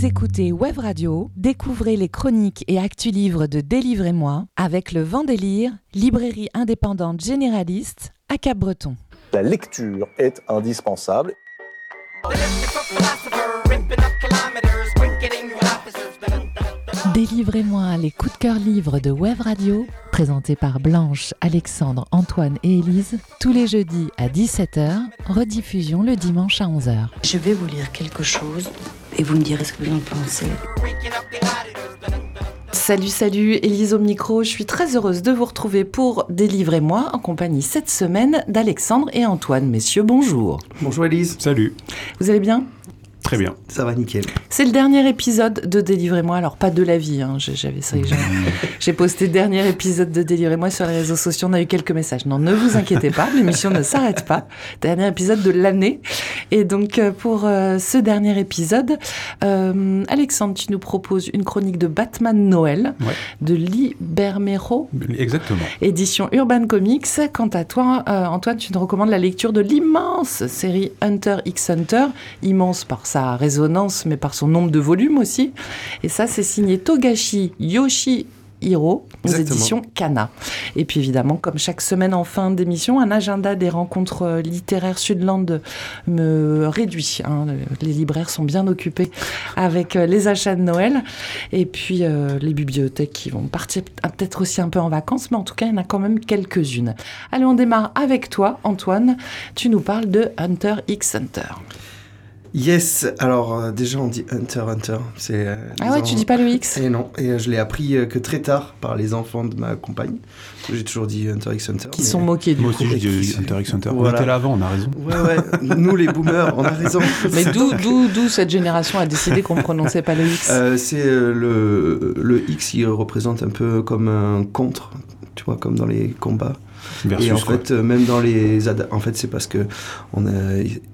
Vous écoutez Web Radio, découvrez les chroniques et actus livres de Délivrez-moi avec le Vendélire, librairie indépendante généraliste à Cap-Breton. La lecture est indispensable. Délivrez-moi les coups de cœur livres de Web Radio, présentés par Blanche, Alexandre, Antoine et Élise, tous les jeudis à 17h, rediffusion le dimanche à 11h. Je vais vous lire quelque chose et vous me direz ce que vous en pensez. Salut, salut, Élise au micro. Je suis très heureuse de vous retrouver pour Délivrez-moi en compagnie cette semaine d'Alexandre et Antoine. Messieurs, bonjour. Bonjour Elise. Salut. Vous allez bien? Très bien. Ça va nickel. C'est le dernier épisode de Délivrez-moi, alors pas de la vie, hein. j'avais ça, j'ai- j'ai posté le dernier épisode de Délivrez-moi sur les réseaux sociaux, on a eu quelques messages. Non, ne vous inquiétez pas, l'émission ne s'arrête pas. Dernier épisode de l'année. Et donc euh, pour euh, ce dernier épisode, euh, Alexandre, tu nous proposes une chronique de Batman Noël Ouais. de Lee Bermero, Exactement. édition Urban Comics. Quant à toi, Antoine, tu nous recommandes la lecture de l'immense série Hunter x Hunter, immense par sa résonance, mais par son nombre de volumes aussi. Et ça, c'est signé Togashi Yoshihiro, aux Exactement. éditions Kana. Et puis évidemment, comme chaque semaine en fin d'émission, un agenda des rencontres euh, littéraires Sudland me réduit. hein. Les libraires sont bien occupés avec euh, les achats de Noël. Et puis euh, les bibliothèques qui vont partir peut-être aussi un peu en vacances, mais en tout cas, il y en a quand même quelques-unes. Allez, on démarre avec toi, Antoine. Tu nous parles de Hunter x Hunter. Yes, alors euh, déjà on dit Hunter Hunter. C'est, euh, Ah ouais, tu dis pas le X Et non, et euh, je l'ai appris euh, que très tard par les enfants de ma compagne. J'ai toujours dit Hunter x Hunter. qui mais- sont moqués du Moi coup. aussi, dis qui- Hunter x Hunter. Voilà. On était là avant, on a raison. Ouais, ouais, nous les boomers, on a raison. Mais d'où, d'où, d'où cette génération a décidé qu'on ne prononçait pas le X? Euh, c'est euh, le, le X qui représente un peu comme un contre, tu vois, comme dans les combats. Versus, et en quoi. fait, euh, même dans les en fait, c'est parce que on a,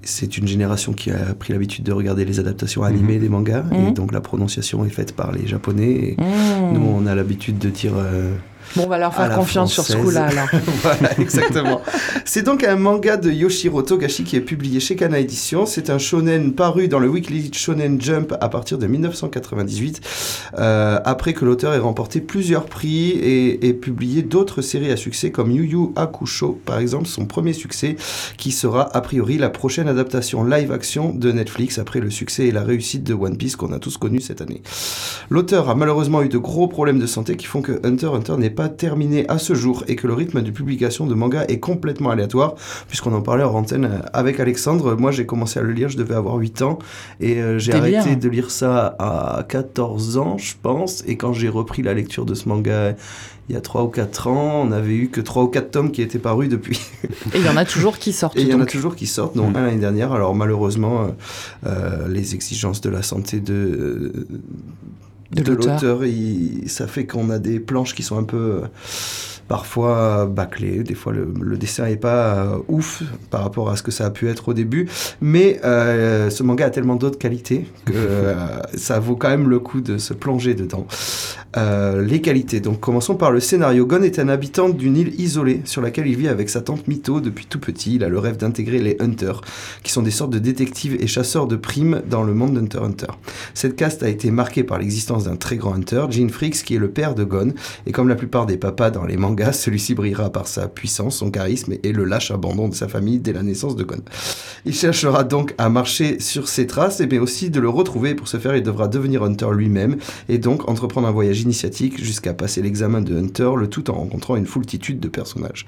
c'est une génération qui a pris l'habitude de regarder les adaptations animées des mangas, Mhm. et donc la prononciation est faite par les japonais. Et Mmh. Nous, on a l'habitude de dire. euh, Bon, on va leur faire confiance sur ce coup-là alors. voilà, exactement. C'est donc un manga de Yoshiro Togashi qui est publié chez Kana Edition. C'est un shonen paru dans le Weekly Shonen Jump à partir de 1998, euh, après que l'auteur ait remporté plusieurs prix et, et publié d'autres séries à succès comme Yu Yu Hakusho, par exemple, son premier succès, qui sera a priori la prochaine adaptation live-action de Netflix après le succès et la réussite de One Piece qu'on a tous connu cette année. L'auteur a malheureusement eu de gros problèmes de santé qui font que Hunter Hunter n'est pas terminé à ce jour et que le rythme de publication de manga est complètement aléatoire, puisqu'on en parlait en antenne euh, avec Alexandre. Moi, j'ai commencé à le lire, je devais avoir 8 ans, et euh, j'ai arrêté bien. de lire ça à 14 ans, je pense, et quand j'ai repris la lecture de ce manga il y a 3 ou 4 ans, on avait eu que 3 ou 4 tomes qui étaient parus depuis. Et il y en a toujours qui sortent. Et il y en a toujours qui sortent, dont Mm. un l'année dernière. Alors malheureusement, euh, euh, les exigences de la santé de, De de l'auteur. ça fait qu'on a des planches qui sont un peu euh, parfois bâclées. Des fois, le, le dessin est pas euh, ouf par rapport à ce que ça a pu être au début. Mais euh, ce manga a tellement d'autres qualités que euh, ça vaut quand même le coup de se plonger dedans. Les qualités. Donc commençons par le scénario. Gon est un habitant d'une île isolée sur laquelle il vit avec sa tante Mito depuis tout petit. Il a le rêve d'intégrer les Hunters, qui sont des sortes de détectives et chasseurs de primes dans le monde d'Hunter Hunter. Cette caste a été marquée par l'existence d'un très grand hunter, Gene Fricks, qui est le père de Gon, et comme la plupart des papas dans les mangas, celui-ci brillera par sa puissance, son charisme et le lâche abandon de sa famille dès la naissance de Gon. Il cherchera donc à marcher sur ses traces, mais aussi de le retrouver. Pour ce faire, il devra devenir hunter lui-même, et donc entreprendre un voyage initiatique jusqu'à passer l'examen de hunter, le tout en rencontrant une foultitude de personnages.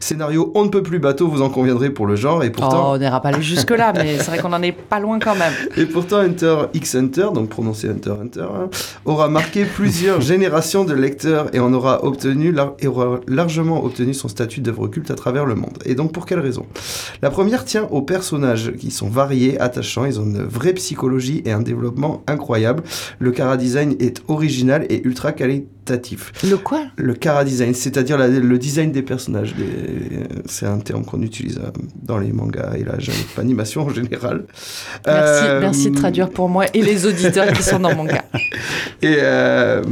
Scénario on ne peut plus bateau, vous en conviendrez pour le genre, et pourtant... Oh, on n'ira pas aller jusque-là, mais c'est vrai qu'on en est pas loin quand même. Et pourtant, Hunter x Hunter, donc prononcé Hunter Hunter, hein, aura marqué plusieurs générations de lecteurs et en aura obtenu lar- et aura largement obtenu son statut d'œuvre culte à travers le monde. Et donc pour quelle raison? La première tient aux personnages qui sont variés, attachants, ils ont une vraie psychologie et un développement incroyable. Le chara design est original et ultra qualitatif. Le quoi? Le chara design, c'est-à-dire le design des personnages, c'est un terme qu'on utilise euh, dans les mangas et la animation en général. Merci, Euh, merci de traduire pour moi et les auditeurs qui sont dans mon cas. Et euh,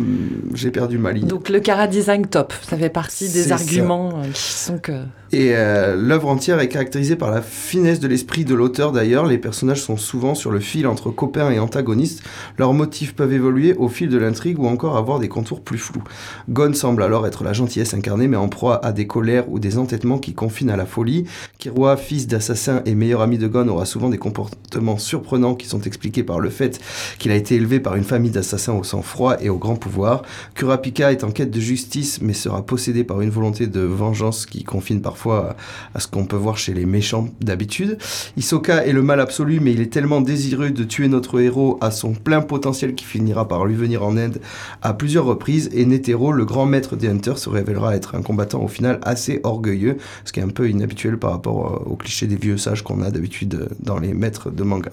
j'ai perdu ma ligne. Donc le Cara Design top, ça fait partie des ça. arguments euh, qui sont que... Et euh, l'œuvre entière est caractérisée par la finesse de l'esprit de l'auteur d'ailleurs. Les personnages sont souvent sur le fil entre copains et antagonistes. Leurs motifs peuvent évoluer au fil de l'intrigue ou encore avoir des contours plus flous. Gon semble alors être la gentillesse incarnée mais en proie à des colères ou des entêtements qui confinent à la folie. Kiroa, fils d'assassin et meilleur ami de Gon, aura souvent des comportements surprenants qui sont expliqués par le fait qu'il a été élevé par une famille d'assassins au sang froid et au grand pouvoir. Kurapika est en quête de justice mais sera possédé par une volonté de vengeance qui confine parfois à, ce qu'on peut voir chez les méchants d'habitude. Hisoka est le mal absolu mais il est tellement désireux de tuer notre héros à son plein potentiel qu'il finira par lui venir en aide à plusieurs reprises et Netero, le grand maître des Hunters, se révélera être un combattant au final assez orgueilleux, ce qui est un peu inhabituel par rapport euh, au cliché des vieux sages qu'on a d'habitude euh, dans les maîtres de manga.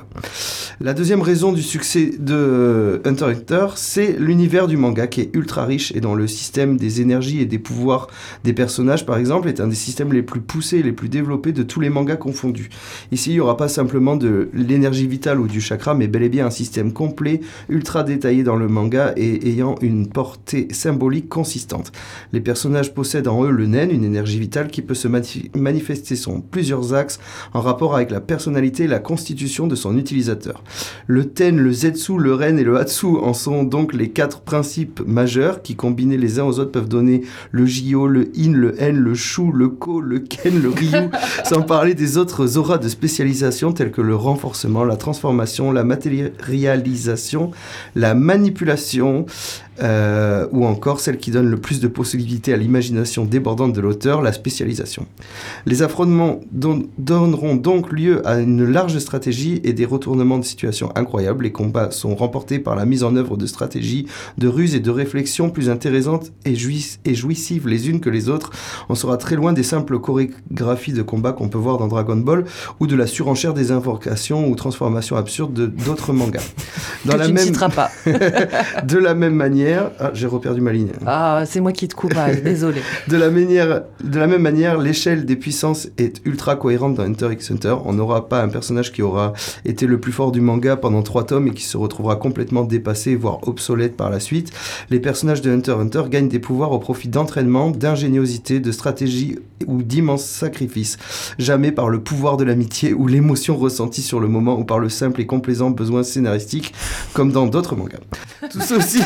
La deuxième raison du succès de Hunter x Hunter, c'est l'univers du manga qui est ultra riche et dont le système des énergies et des pouvoirs des personnages, par exemple, est un des systèmes les plus poussés et les plus développés de tous les mangas confondus. Ici, il n'y aura pas simplement de l'énergie vitale ou du chakra, mais bel et bien un système complet, ultra détaillé dans le manga et ayant une portée symbolique consistante. Les personnages possèdent en eux le nen, une énergie vitale qui peut se manifester sur plusieurs axes en rapport avec la personnalité et la constitution de son utilisateur. Le ten, le zetsu, le ren et le hatsu en sont donc les quatre principes majeurs qui, combinés les uns aux autres, peuvent donner le jio, le in, le en, le shu, le ko, le ken, le ryu, sans parler des autres auras de spécialisation telles que le renforcement, la transformation, la matérialisation, la manipulation, euh, ou encore celle qui donne le plus de possibilités à l'imagination débordante de l'auteur, la spécialisation. Les affrontements don- donneront donc lieu à une large stratégie et des retournements de situation incroyables. Les combats sont remportés par la mise en œuvre de stratégies, de ruses et de réflexions plus intéressantes et, jouiss- et jouissives les unes que les autres. On sera très loin des simples chorégraphies de combat qu'on peut voir dans Dragon Ball ou de la surenchère des invocations ou transformations absurdes de- d'autres mangas. Dans que la tu ne même, citeras pas. de la même manière, ah, j'ai reperdu ma ligne. Ah, c'est moi qui te coupe, ah, désolé. De la, manière, de la même manière, l'échelle des puissances est ultra cohérente dans Hunter x Hunter. On n'aura pas un personnage qui aura été le plus fort du manga pendant trois tomes et qui se retrouvera complètement dépassé, voire obsolète par la suite. Les personnages de Hunter x Hunter gagnent des pouvoirs au profit d'entraînement, d'ingéniosité, de stratégie ou d'immenses sacrifices. Jamais par le pouvoir de l'amitié ou l'émotion ressentie sur le moment ou par le simple et complaisant besoin scénaristique comme dans d'autres mangas. Tout ceci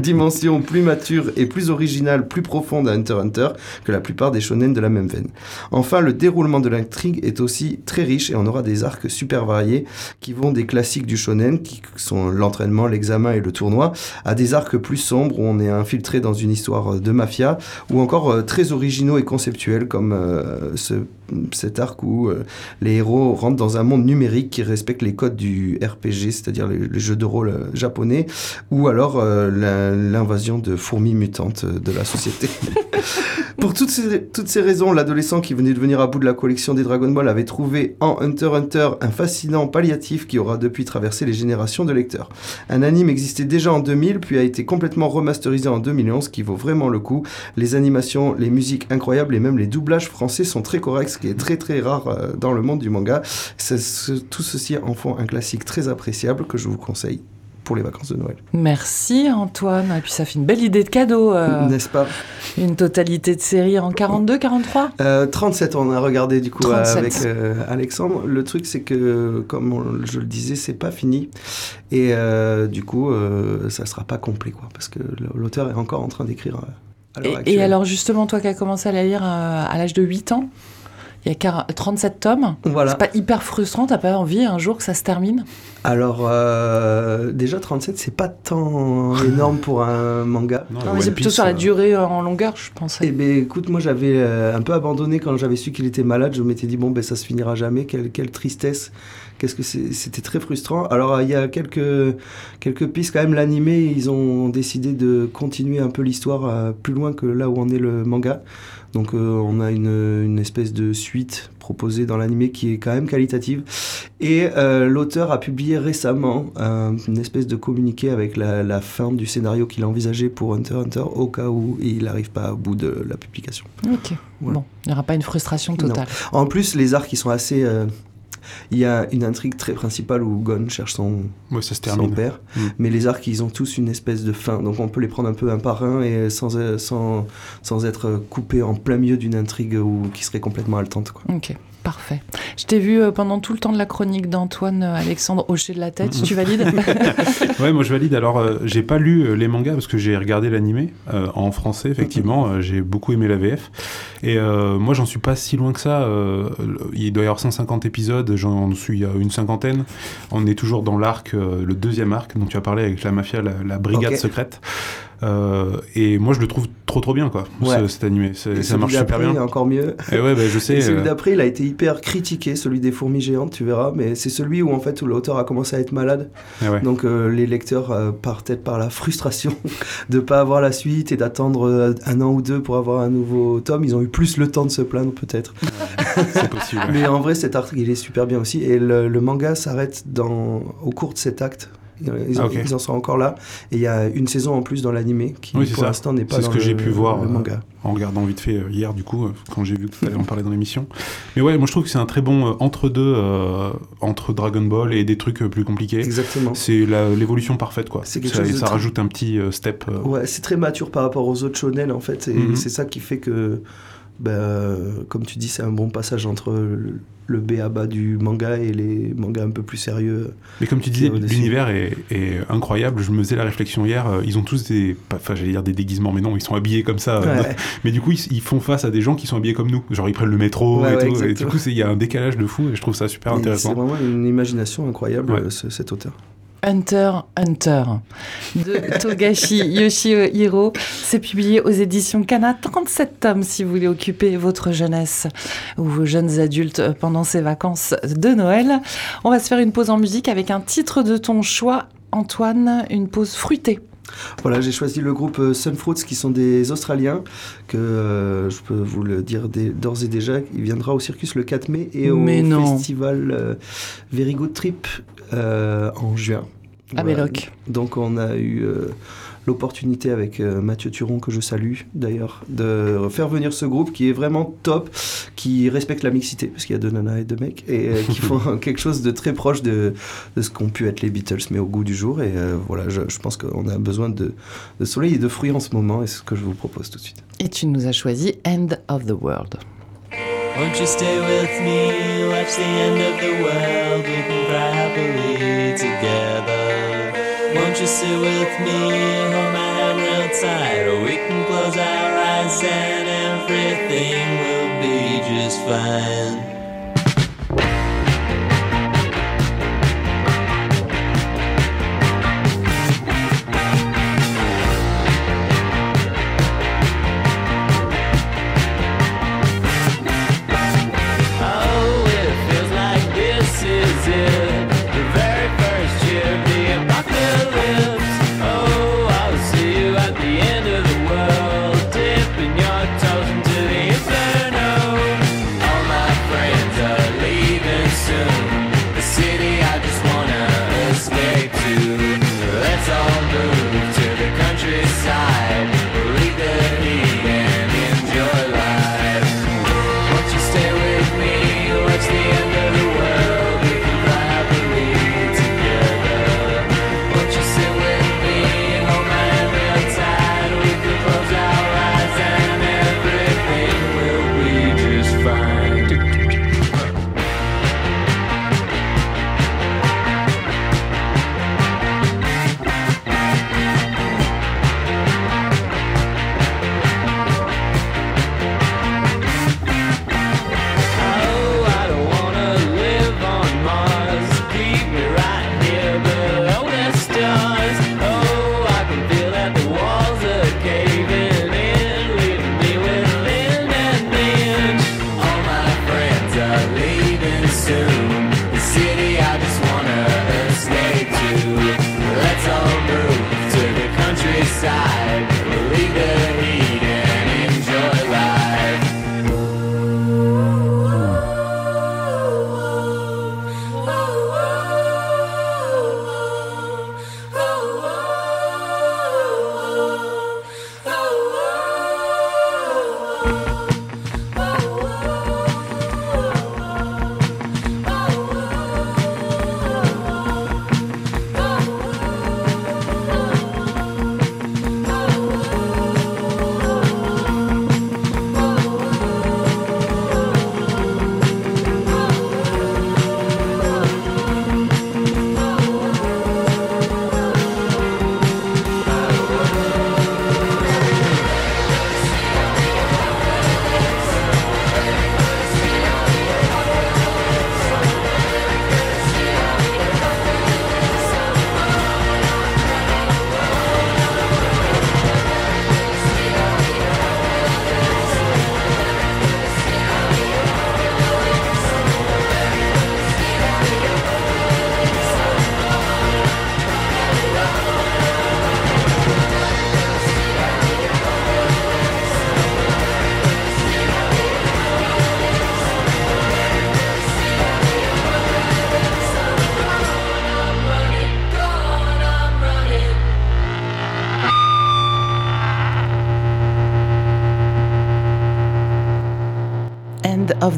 dimension plus mature et plus originale, plus profonde à Hunter Hunter que la plupart des shonen de la même veine. Enfin, le déroulement de l'intrigue est aussi très riche et on aura des arcs super variés qui vont des classiques du shonen, qui sont l'entraînement, l'examen et le tournoi, à des arcs plus sombres où on est infiltré dans une histoire de mafia, ou encore euh, très originaux et conceptuels comme euh, ce, cet arc où euh, les héros rentrent dans un monde numérique qui respecte les codes du RPG, c'est-à-dire les, les jeux de rôle euh, japonais, ou alors euh, l'invasion de fourmis mutantes de la société. Pour toutes ces, toutes ces raisons, l'adolescent qui venait de venir à bout de la collection des Dragon Ball avait trouvé en Hunter Hunter un fascinant palliatif qui aura depuis traversé les générations de lecteurs. Un anime existait déjà en 2000, puis a été complètement remasterisé en 2011, qui vaut vraiment le coup. Les animations, les musiques incroyables et même les doublages français sont très corrects, ce qui est très très rare euh, dans le monde du manga. Ce- tout ceci en font un classique très appréciable que je vous conseille pour les vacances de Noël. Merci Antoine. Et puis ça fait une belle idée de cadeau. euh, N'est-ce pas? une totalité de séries en 42, 43 Euh, 37, on a regardé du coup euh, 37. avec euh, Alexandre. Le truc, c'est que, comme on- je le disais, c'est pas fini. Et du coup, ça sera pas complet, quoi. Parce que l'auteur est encore en train d'écrire et, et alors justement, toi qui as commencé à la lire à l'âge de 8 ans, il y a 40 37 tomes. Voilà. C'est pas hyper frustrant, t'as pas envie un jour que ça se termine? Alors, euh, déjà, 37, c'est pas tant énorme pour un manga. Non, mais c'est plutôt sur la euh, durée euh, en longueur, je pensais. Eh ben, écoute, moi j'avais euh, un peu abandonné quand j'avais su qu'il était malade. Je m'étais dit, bon, ben ça se finira jamais. Quelle, quelle tristesse. Qu'est-ce que C'était très frustrant. Alors, il y a quelques, quelques pistes quand même. L'animé, ils ont décidé de continuer un peu l'histoire euh, plus loin que là où en est le manga. Donc, euh, on a une, une espèce de suite proposée dans l'animé qui est quand même qualitative. Et euh, l'auteur a publié récemment euh, une espèce de communiqué avec la, la fin du scénario qu'il a envisagé pour Hunter Hunter au cas où il n'arrive pas au bout de la publication. Ok. Voilà. Bon, il n'y aura pas une frustration totale. En plus, les arcs, ils sont assez... Il y a une intrigue très principale où Gon cherche son, Ouais, ça se son termine. père, Mm. mais les arcs, ils ont tous une espèce de fin, donc on peut les prendre un peu un par un et sans, sans, sans être coupé en plein milieu d'une intrigue ou qui serait complètement haletante. Quoi. Ok, parfait. Je t'ai vu euh, pendant tout le temps de la chronique d'Antoine euh, Alexandre hocher de la tête. Tu valides Ouais, moi je valide. Alors, euh, j'ai pas lu les mangas parce que j'ai regardé l'animé euh, en français, effectivement. Euh, j'ai beaucoup aimé la VF. Et euh, moi, j'en suis pas si loin que ça. Euh, il doit y avoir 150 épisodes, j'en suis à une cinquantaine. On est toujours dans l'arc, euh, le deuxième arc dont tu as parlé avec la mafia, la, la brigade secrète. Euh, et moi, je le trouve trop trop bien, quoi, Ouais. ce- cet animé. Et Ça marche super bien. encore mieux. Et ouais, bah, je sais. Et celui euh, d'après, il a été hyper critiqué, celui des fourmis géantes, tu verras, mais c'est celui où en fait où l'auteur a commencé à être malade. ouais. Donc euh, les lecteurs partent peut-être par la frustration de pas avoir la suite et d'attendre un an ou deux pour avoir un nouveau tome. Ils ont eu plus le temps de se plaindre peut-être. c'est possible. Mais en vrai, cet article, il est super bien aussi. Et le, le manga s'arrête dans au cours de cet acte. Ils, en- Ah, ils en sont encore là. Et il y a une saison en plus dans l'animé qui, Oui, pour l'instant, n'est pas C'est ce dans que j'ai pu voir, le euh, manga. en regardant vite fait euh, hier, du coup, euh, quand j'ai vu que tu allais en parler dans l'émission. Mais ouais, moi je trouve que c'est un très bon euh, entre-deux euh, entre Dragon Ball et des trucs euh, plus compliqués. Exactement. C'est l'évolution parfaite, quoi. C'est quelque ça, chose ça rajoute un petit euh, step. euh, Ouais, c'est très mature par rapport aux autres shonen en fait, et Mhm. c'est ça qui fait que, ben, euh, comme tu dis, c'est un bon passage entre le, le B à bas du manga et les mangas un peu plus sérieux. Mais comme tu disais, l'univers est, est incroyable. Je me faisais la réflexion hier. euh, ils ont tous des, enfin, j'allais dire des déguisements, mais non, ils sont habillés comme ça. Ouais. Mais du coup, ils, ils font face à des gens qui sont habillés comme nous. Genre, ils prennent le métro Ouais, et ouais, tout. Et du coup, il y a un décalage de fou. Et je trouve ça super Et C'est intéressant. vraiment une imagination incroyable, ce- cet auteur. Hunter Hunter de Togashi Yoshihiro. C'est publié aux éditions Kana. 37 tomes si vous voulez occuper votre jeunesse ou vos jeunes adultes pendant ces vacances de Noël. On va se faire une pause en musique avec un titre de ton choix, Antoine, une pause fruitée. Voilà, j'ai choisi le groupe euh, Sunfruits, qui sont des Australiens, que euh, je peux vous le dire d'ores et déjà, il viendra au Circus le 4 mai et au festival euh, Very Good Trip euh, en juin. À Voilà. Belloc. Donc on a eu l'opportunité avec euh, Mathieu Turon, que je salue d'ailleurs, de faire venir ce groupe qui est vraiment top, qui respecte la mixité, parce qu'il y a deux nanas et deux mecs, et euh, qui font quelque chose de très proche de, de ce qu'ont pu être les Beatles, mais au goût du jour. Et euh, voilà, je, je pense qu'on a besoin de, de soleil et de fruits en ce moment, et c'est ce que je vous propose tout de suite. Et tu nous as choisi End of the World. Won't you stay with me? Watch the end of the world. We can cry happily together. You sit with me? Hold my hand real tight. Or we can close our eyes and everything will be just fine.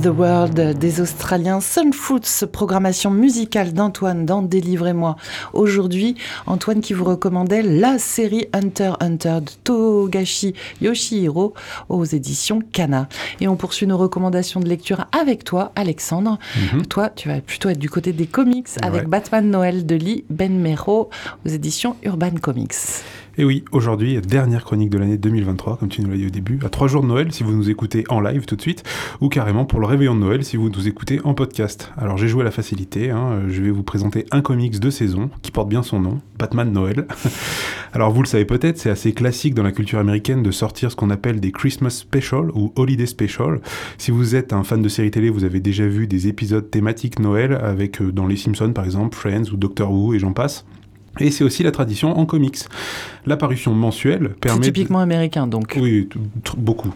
Of the World des Australiens Sunfruits, programmation musicale d'Antoine dans Délivrez-moi. Aujourd'hui, Antoine qui vous recommandait la série Hunter Hunter de Togashi Yoshihiro aux éditions Kana. Et on poursuit nos recommandations de lecture avec toi, Alexandre. Mhm. Toi, tu vas plutôt être du côté des comics avec Ouais. Batman Noël de Lee Benmero aux éditions Urban Comics. Et oui, aujourd'hui, dernière chronique de l'année 2023, comme tu nous l'as dit au début, à trois jours de Noël si vous nous écoutez en live tout de suite, ou carrément pour le réveillon de Noël si vous nous écoutez en podcast. Alors j'ai joué à la facilité, hein, je vais vous présenter un comics de saison qui porte bien son nom, Batman Noël. Alors vous le savez peut-être, c'est assez classique dans la culture américaine de sortir ce qu'on appelle des Christmas Special ou Holiday Special. Si vous êtes un fan de séries télé, vous avez déjà vu des épisodes thématiques Noël avec euh, dans Les Simpsons par exemple, Friends ou Doctor Who et j'en passe. Et c'est aussi la tradition en comics. L'apparition mensuelle C'est permet... de- typiquement américain donc. oui, beaucoup.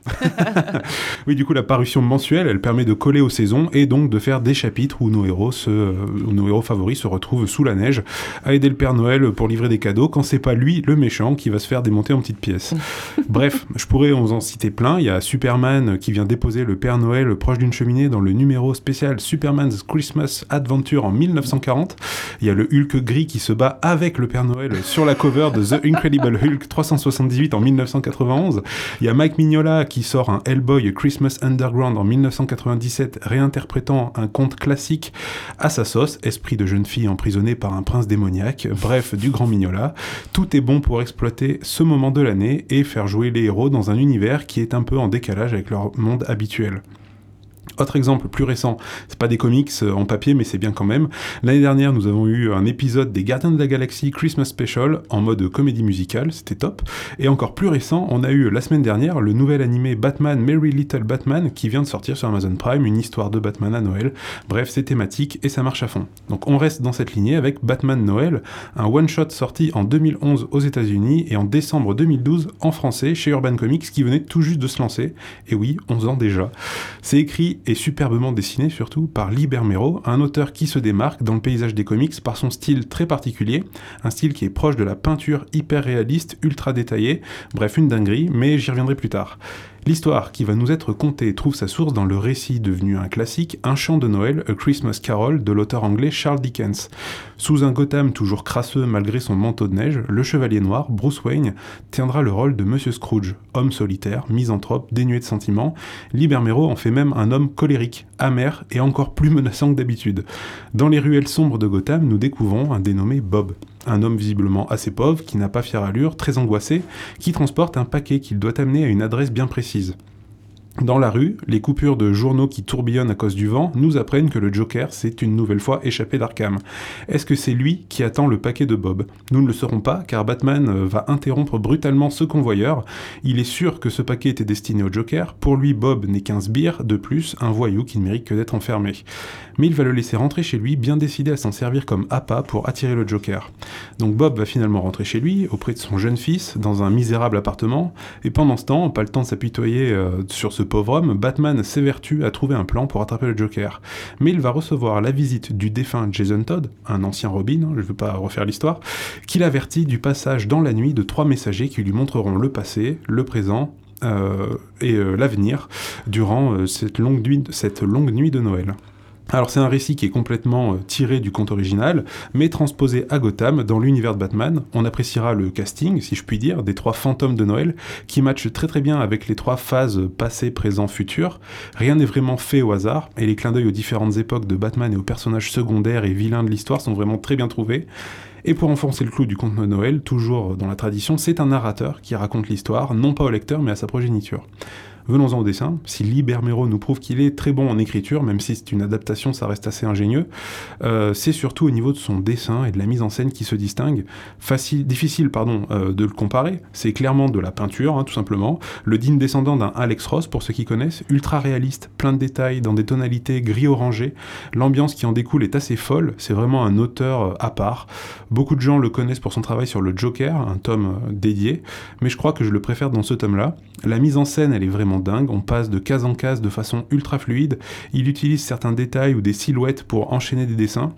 oui, du coup, la parution mensuelle, elle permet de coller aux saisons et donc de faire des chapitres où nos héros, se, où nos héros favoris se retrouvent sous la neige à aider le Père Noël pour livrer des cadeaux quand c'est pas lui, le méchant, qui va se faire démonter en petites pièces. Bref, je pourrais vous en citer plein. Il y a Superman qui vient déposer le Père Noël proche d'une cheminée dans le numéro spécial Superman's Christmas Adventure en 1940. Il y a le Hulk gris qui se bat avec le Père Noël sur la cover de The Incredible Hulk 378 en 1991. Il y a Mike Mignola qui sort un Hellboy Christmas Underground en 1997, réinterprétant un conte classique à sa sauce, esprit de jeune fille emprisonnée par un prince démoniaque, bref, du grand Mignola. Tout est bon pour exploiter ce moment de l'année et faire jouer les héros dans un univers qui est un peu en décalage avec leur monde habituel. Autre exemple plus récent, c'est pas des comics euh, en papier, mais c'est bien quand même. L'année dernière, nous avons eu un épisode des Gardiens de la Galaxie Christmas Special en mode comédie musicale, c'était top. Et encore plus récent, on a eu la semaine dernière le nouvel animé Batman Merry Little Batman qui vient de sortir sur Amazon Prime, une histoire de Batman à Noël. Bref, c'est thématique et ça marche à fond. Donc on reste dans cette lignée avec Batman Noël, un one-shot sorti en 2011 aux États-Unis et en décembre 2012 en français chez Urban Comics qui venait tout juste de se lancer. Et oui, 11 ans déjà. C'est écrit et superbement dessiné surtout par Lee Bermero, un auteur qui se démarque dans le paysage des comics par son style très particulier, un style qui est proche de la peinture hyper réaliste, ultra détaillée, bref une dinguerie, mais j'y reviendrai plus tard. L'histoire qui va nous être contée trouve sa source dans le récit devenu un classique, Un chant de Noël, A Christmas Carol, de l'auteur anglais Charles Dickens. Sous un Gotham toujours crasseux malgré son manteau de neige, le chevalier noir, Bruce Wayne, tiendra le rôle de Monsieur Scrooge, homme solitaire, misanthrope, dénué de sentiments. Libermero en fait même un homme colérique, amer et encore plus menaçant que d'habitude. Dans les ruelles sombres de Gotham, nous découvrons un dénommé Bob, un homme visiblement assez pauvre, qui n'a pas fière allure, très angoissé, qui transporte un paquet qu'il doit amener à une adresse bien précise. Dans la rue, les coupures de journaux qui tourbillonnent à cause du vent nous apprennent que le Joker s'est une nouvelle fois échappé d'Arkham. Est-ce que c'est lui qui attend le paquet de Bob? Nous ne le saurons pas car Batman euh, va interrompre brutalement ce convoyeur. Il est sûr que ce paquet était destiné au Joker. Pour lui, Bob n'est qu'un sbire de plus, un voyou qui ne mérite que d'être enfermé. Mais il va le laisser rentrer chez lui, bien décidé à s'en servir comme appât pour attirer le Joker. Donc Bob va finalement rentrer chez lui, auprès de son jeune fils, dans un misérable appartement, et pendant ce temps, pas le temps de s'apitoyer euh, sur ce pauvre homme, Batman s'évertue à trouver un plan pour attraper le Joker. Mais il va recevoir la visite du défunt Jason Todd, un ancien Robin, hein, je ne veux pas refaire l'histoire, qui l'avertit du passage dans la nuit de trois messagers qui lui montreront le passé, le présent euh, et euh, l'avenir durant euh, cette, longue nuit, cette longue nuit de Noël. Alors c'est un récit qui est complètement euh, tiré du conte original, mais transposé à Gotham dans l'univers de Batman. On appréciera le casting, si je puis dire, des trois fantômes de Noël, qui matchent très très bien avec les trois phases passé, présent, futur. Rien n'est vraiment fait au hasard, et les clins d'œil aux différentes époques de Batman et aux personnages secondaires et vilains de l'histoire sont vraiment très bien trouvés. Et pour enfoncer le clou du conte de Noël, toujours dans la tradition, c'est un narrateur qui raconte l'histoire, non pas au lecteur, mais à sa progéniture. Venons-en au dessin. Si Lee Bermero nous prouve qu'il est très bon en écriture, même si c'est une adaptation, ça reste assez ingénieux, euh, c'est surtout au niveau de son dessin et de la mise en scène qui se distingue. Facile, difficile pardon, euh, de le comparer. C'est clairement de la peinture, hein, tout simplement. Le digne descendant d'un Alex Ross, pour ceux qui connaissent, ultra réaliste, plein de détails, dans des tonalités gris-orangé. L'ambiance qui en découle est assez folle. C'est vraiment un auteur euh, à part. Beaucoup de gens le connaissent pour son travail sur le Joker, un tome dédié, mais je crois que je le préfère dans ce tome-là. La mise en scène, elle est vraiment dingue. On passe de case en case de façon ultra fluide. Il utilise certains détails ou des silhouettes pour enchaîner des dessins.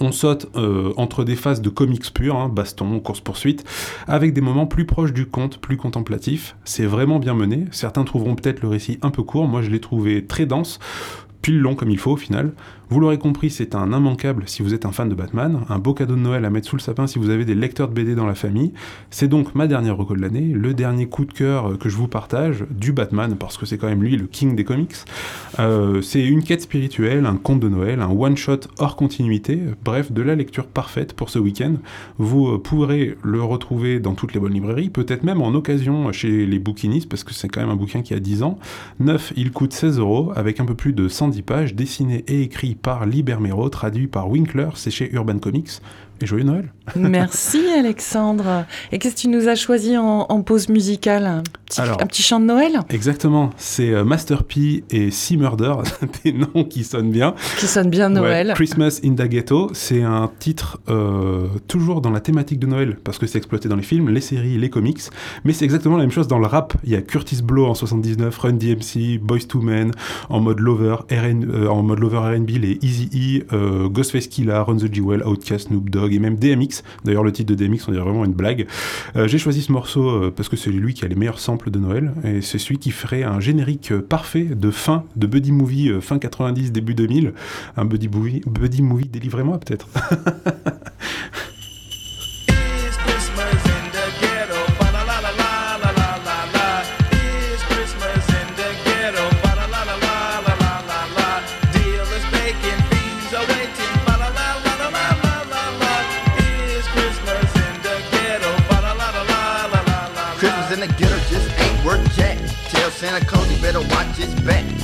On saute euh, entre des phases de comics purs, hein, baston, course-poursuite, avec des moments plus proches du conte, plus contemplatifs. C'est vraiment bien mené. Certains trouveront peut-être le récit un peu court, moi je l'ai trouvé très dense, pile long comme il faut au final. Vous l'aurez compris, c'est un immanquable si vous êtes un fan de Batman, un beau cadeau de Noël à mettre sous le sapin si vous avez des lecteurs de BD dans la famille. C'est donc ma dernière reco de l'année, le dernier coup de cœur que je vous partage du Batman, parce que c'est quand même lui le king des comics. Euh, c'est une quête spirituelle, un conte de Noël, un one-shot hors continuité, bref, de la lecture parfaite pour ce week-end. Vous euh, pourrez le retrouver dans toutes les bonnes librairies, peut-être même en occasion chez les bouquinistes, parce que c'est quand même un bouquin qui a 10 ans. Neuf, il coûte 16 euros, avec un peu plus de 110 pages, dessiné et écrit par Libermero, traduit par Winkler, c'est chez Urban Comics. Et joyeux Noël Merci Alexandre. Et qu'est-ce que tu nous as choisi en, en pause musicale? Un petit, Alors. un petit chant de Noël? Exactement, c'est euh, Master P et Sea Murder, des noms qui sonnent bien. qui sonne bien Noël. Ouais, Christmas in the Ghetto, c'est un titre euh, toujours dans la thématique de Noël, parce que c'est exploité dans les films, les séries, les comics, mais c'est exactement la même chose dans le rap. Il y a Curtis Blow en 79, Run DMC, Boys to Men, en mode lover, RN, euh, en mode lover R&B, les Easy E, euh, Ghostface Killah, Run the Jewel, Outkast, Snoop Dogg et même DMX. D'ailleurs, le titre de DMX, on dirait vraiment une blague. Euh, J'ai choisi ce morceau euh, parce que c'est lui qui a les meilleurs samples de Noël, et c'est celui qui ferait un générique euh, parfait de fin de buddy movie fin 90 début 2000, un buddy movie, buddy movie délivrez-moi peut-être.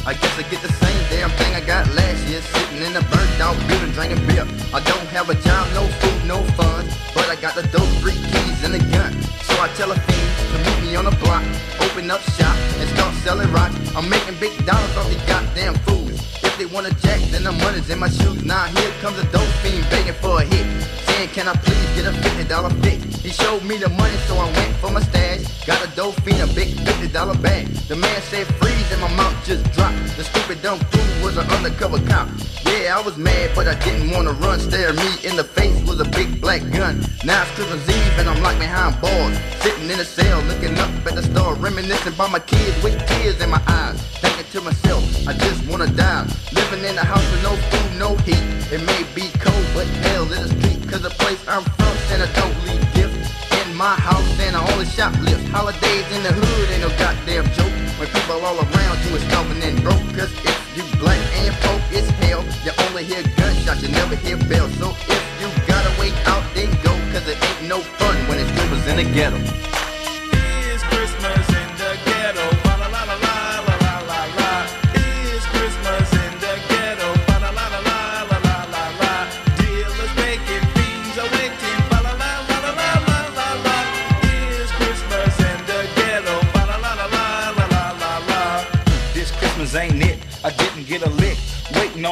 I guess I get the same damn thing I got last year, sitting in a burnt out building drinking beer. I don't have a job, no food, no fun, but I got the dope, three keys, and a gun. So I tell a fiend to meet me on the block, open up shop, and start selling rocks. I'm making big dollars off these goddamn fools. If they wanna jack, then the money's in my shoes. Now here comes a dope fiend begging for a hit. Saying, can I please get a fifty dollar fix? He showed me the money, so I went for my stash. Got a dope fiend, a big fifty dollar bag. The man said freeze, and my mouth just dropped. The stupid dumb fool was an undercover cop. Yeah, I was mad, but I didn't wanna run. Stare me in the face was a big black gun. Now it's Christmas Eve, and I'm locked behind bars. Sitting in a cell, looking up at the star, reminiscing about my kids with tears in my eyes. Thinking to myself, I just wanna die. Living in a house with no food, no heat. It may be cold, but hell in the street. Cause the place I'm from, Santa don't leave gifts. In my house, and I only shoplift. Holidays in the hood ain't no goddamn joke. When people all around you is stomping and broke. Cause if you black and poke, it's hell. You only hear gunshots, you never hear bells. So if you gotta wait out, then go. Cause it ain't no fun when it's Christmas in the ghetto.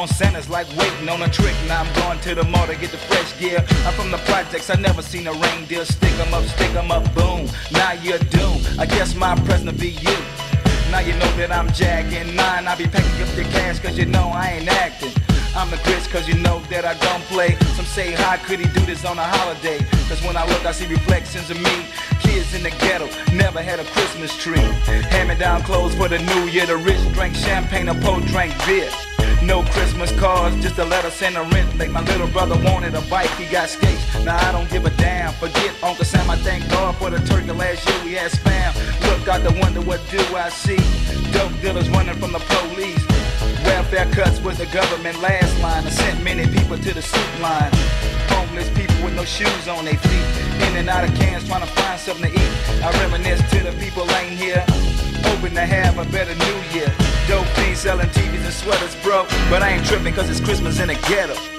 On Santa's like waiting on a trick. Now I'm going to the mall to get the fresh gear. I'm from the projects, I never seen a reindeer. Stick 'em up, stick 'em up, boom. Now you're doomed. I guess my present be you. Now you know that I'm jacking nine. I be packing up your cash cause you know I ain't acting. I'm the grits cause you know that I don't play. Some say, how could he do this on a holiday? Cause when I look, I see reflections of me. Kids in the ghetto, never had a Christmas tree. Hand me down clothes for the new year. The rich drank champagne, the poor drank beer. No Christmas cards, just a letter sent a rent. Like my little brother wanted a bike, he got skates. Now I don't give a damn. Forget Uncle Sam, I thank God for the turkey last year we had spam. Look out the window, what do I see? Dope dealers running from the police. Welfare cuts was the government last line. I sent many people to the soup line. Homeless people with no shoes on their feet. In and out of cans trying to find something to eat. I reminisce to the people ain't here. Hoping to have a better new year. Dope fiends selling TVs and sweaters, bro. But I ain't tripping cause it's Christmas in the ghetto.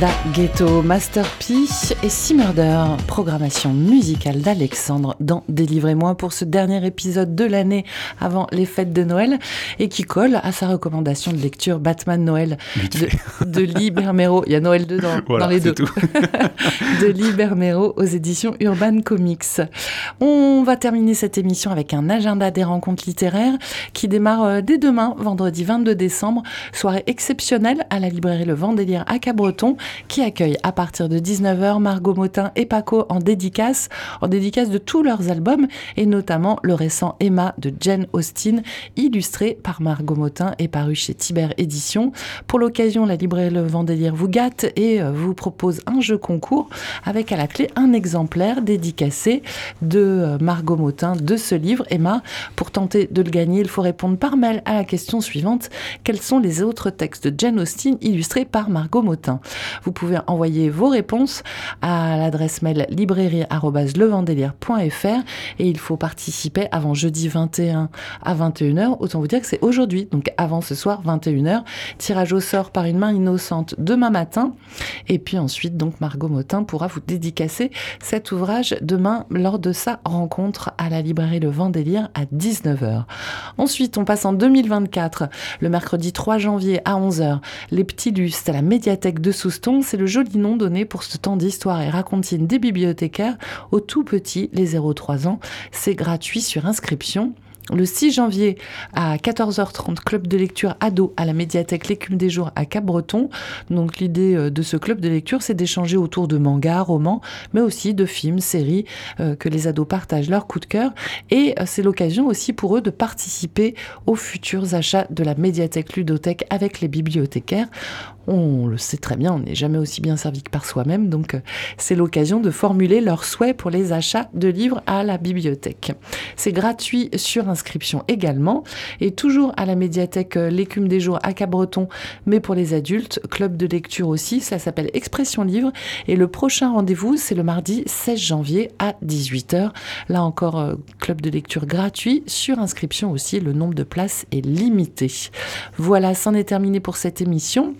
The Ghetto, Master P et Sea Murder, programmation musicale d'Alexandre dans Délivrez-moi pour ce dernier épisode de l'année avant les fêtes de Noël et qui colle à sa recommandation de lecture Batman Noël de, de Lee Bermero. Il y a Noël dedans, Voilà, dans les deux. tout. de Lee Bermero aux éditions Urban Comics. On va terminer cette émission avec un agenda des rencontres littéraires qui démarre euh, dès demain, vendredi 22 décembre, soirée exceptionnelle à la librairie Le Vendélire à Cabreton qui accueille à partir de 19h Margot Motin et Paco en dédicace, en dédicace de tous leurs albums et notamment le récent Emma de Jane Austen, illustré par Margot Motin et paru chez Tiber Éditions. Pour l'occasion, la librairie Le Vendélire vous gâte et euh, vous propose un jeu concours avec à la clé un exemplaire dédicacé de euh, Margot Motin de ce livre. Emma, pour tenter de le gagner, il faut répondre par mail à la question suivante. Quels sont les autres textes de Jane Austen illustrés par Margot Motin? Vous pouvez envoyer vos réponses à l'adresse mail librairie.levendélire.fr et il faut participer avant jeudi 21 à 21h. Autant vous dire que c'est aujourd'hui, donc avant ce soir 21h. Tirage au sort par une main innocente demain matin. Et puis ensuite, donc Margot Motin pourra vous dédicacer cet ouvrage demain lors de sa rencontre à la librairie Le Vendélire à 19h. Ensuite, on passe en 2024, le mercredi 3 janvier à 11h. Les Petits Lustres à la médiathèque de Souston, c'est le joli nom donné pour ce temps d'histoire et racontine des bibliothécaires aux tout petits, les 0-3 ans. C'est gratuit sur inscription. Le 6 janvier à 14h30, club de lecture ado à la médiathèque L'écume des jours à Cap-Breton. Donc l'idée euh, de ce club de lecture, c'est d'échanger autour de mangas, romans, mais aussi de films, séries, euh, que les ados partagent leur coup de cœur. Et euh, c'est l'occasion aussi pour eux de participer aux futurs achats de la médiathèque ludothèque avec les bibliothécaires. On le sait très bien, on n'est jamais aussi bien servi que par soi-même, donc euh, c'est l'occasion de formuler leurs souhaits pour les achats de livres à la bibliothèque. C'est gratuit sur inscription également, et toujours à la médiathèque euh, L'écume des jours à Cabreton, mais pour les adultes, club de lecture aussi, ça s'appelle Expression Livre, et le prochain rendez-vous, c'est le mardi 16 janvier à 18h. Là encore, euh, club de lecture gratuit, sur inscription aussi, le nombre de places est limité. Voilà, c'en est terminé pour cette émission.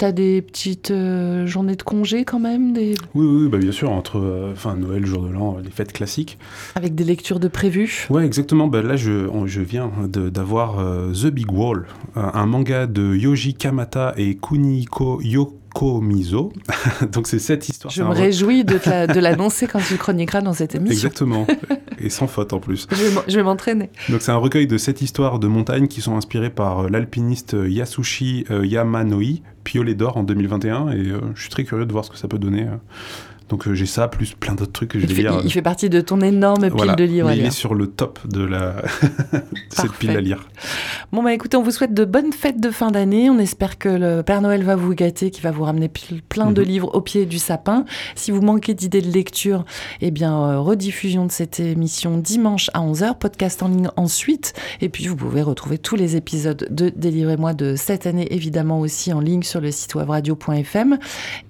T'as des petites euh, journées de congé quand même, des... Oui, oui, bah bien sûr, entre euh, enfin, Noël, jour de l'an, euh, les fêtes classiques. avec des lectures de prévues. Ouais, exactement. Bah, là, je, on- je viens d'avoir euh, The Big Wall, un, un manga de Yoji Kamata et Kuniko Yokomizo. Donc, c'est cette histoire. Je me réjouis de, l'annoncer quand tu chroniqueras dans cette émission. Exactement. et sans faute en plus. Je vais m'entraîner. Donc c'est un recueil de sept histoires de montagne qui sont inspirées par euh, l'alpiniste euh, Yasushi euh, Yamanoi, Piolet d'or en 2021, et je suis très curieux de voir ce que ça peut donner. Donc euh, j'ai ça, plus plein d'autres trucs que je vais fait, lire. il fait partie de ton énorme pile Voilà. de livres à il lire. est sur le top de, la... cette pile à lire. Bon bah écoutez, on vous souhaite de bonnes fêtes de fin d'année. On espère que le Père Noël va vous gâter, qu'il va vous ramener pl- plein de Mhm. livres au pied du sapin. Si vous manquez d'idées de lecture, eh bien euh, rediffusion de cette émission dimanche à 11h, podcast en ligne ensuite. Et puis vous pouvez retrouver tous les épisodes de Délivrez-moi de cette année évidemment aussi en ligne sur le site webradio.fm.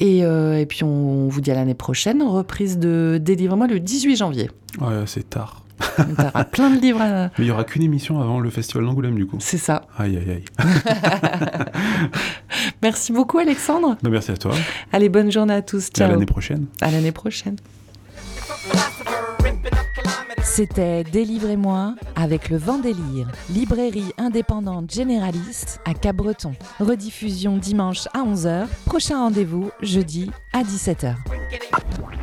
Et, euh, et puis on, on vous dit à l'année prochaine, reprise de Délivrez-moi le 18 janvier. Ouais, c'est tard. Donc, il y aura plein de livres à... Mais il y aura qu'une émission avant le festival d'Angoulême du coup. C'est ça. Aïe aïe aïe. Merci beaucoup Alexandre. Bah, merci à toi. Allez, bonne journée à tous. Et à Ciao. l'année prochaine. À l'année prochaine. C'était Délivrez-moi avec le Vendélire, librairie indépendante généraliste à Cabreton. Rediffusion dimanche à 11h, prochain rendez-vous jeudi à 17h. Getting